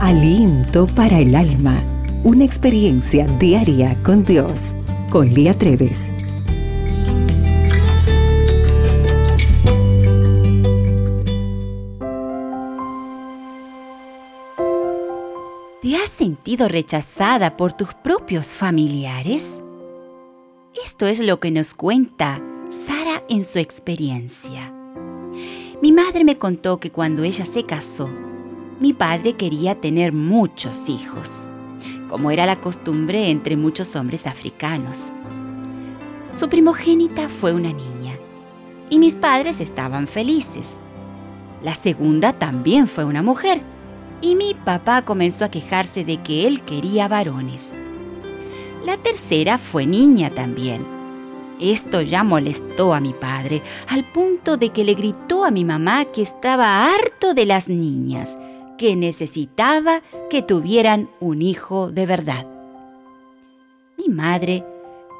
Aliento para el alma. Una experiencia diaria con Dios. Con Lía Treves. ¿Te has sentido rechazada por tus propios familiares? Esto es lo que nos cuenta Sara en su experiencia. Mi madre me contó que cuando ella se casó, mi padre quería tener muchos hijos, como era la costumbre entre muchos hombres africanos. Su primogénita fue una niña y mis padres estaban felices. La segunda también fue una mujer y mi papá comenzó a quejarse de que él quería varones. La tercera fue niña también. Esto ya molestó a mi padre, al punto de que le gritó a mi mamá que estaba harto de las niñas que necesitaba que tuvieran un hijo de verdad. Mi madre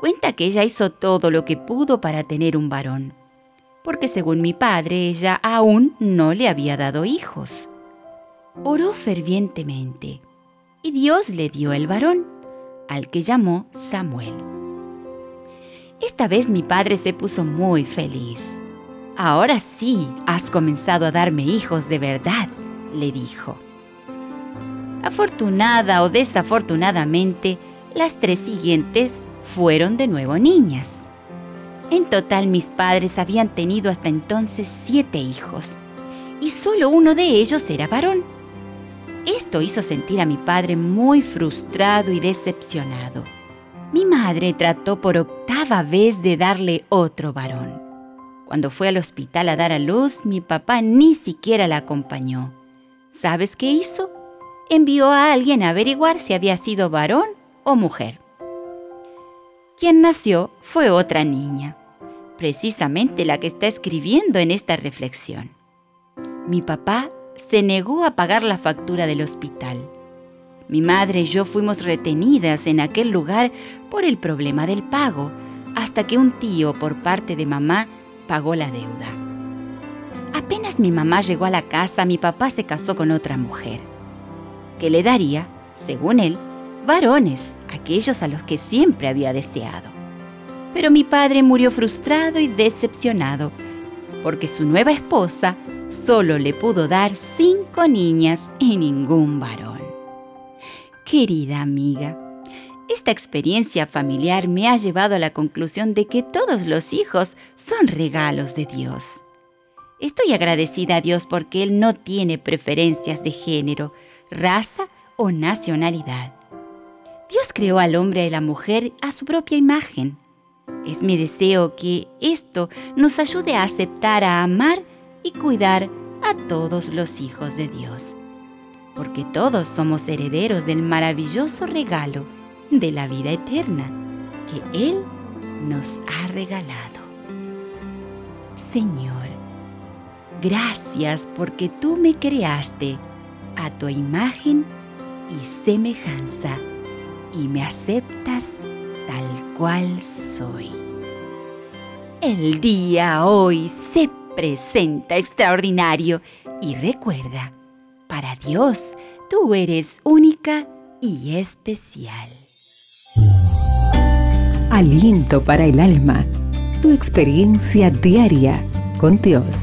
cuenta que ella hizo todo lo que pudo para tener un varón, porque según mi padre ella aún no le había dado hijos. Oró fervientemente y Dios le dio el varón, al que llamó Samuel. Esta vez mi padre se puso muy feliz. Ahora sí has comenzado a darme hijos de verdad, le dijo. Afortunada o desafortunadamente, las tres siguientes fueron de nuevo niñas. En total mis padres habían tenido hasta entonces siete hijos, y solo uno de ellos era varón. Esto hizo sentir a mi padre muy frustrado y decepcionado. Mi madre trató por octava vez de darle otro varón. Cuando fue al hospital a dar a luz, mi papá ni siquiera la acompañó. ¿Sabes qué hizo? Envió a alguien a averiguar si había sido varón o mujer. Quien nació fue otra niña, precisamente la que está escribiendo en esta reflexión. Mi papá se negó a pagar la factura del hospital. Mi madre y yo fuimos retenidas en aquel lugar por el problema del pago, hasta que un tío por parte de mamá pagó la deuda. Apenas mi mamá llegó a la casa, mi papá se casó con otra mujer, que le daría, según él, varones, aquellos a los que siempre había deseado. Pero mi padre murió frustrado y decepcionado, porque su nueva esposa solo le pudo dar cinco niñas y ningún varón. Querida amiga, esta experiencia familiar me ha llevado a la conclusión de que todos los hijos son regalos de Dios Estoy agradecida a Dios porque Él no tiene preferencias de género, raza o nacionalidad. Dios creó al hombre y a la mujer a su propia imagen. Es mi deseo que esto nos ayude a aceptar, a amar y cuidar a todos los hijos de Dios. Porque todos somos herederos del maravilloso regalo de la vida eterna que Él nos ha regalado. Señor, Gracias porque tú me creaste a tu imagen y semejanza y me aceptas tal cual soy. El día hoy se presenta extraordinario y recuerda, para Dios tú eres única y especial. Aliento para el alma, tu experiencia diaria con Dios.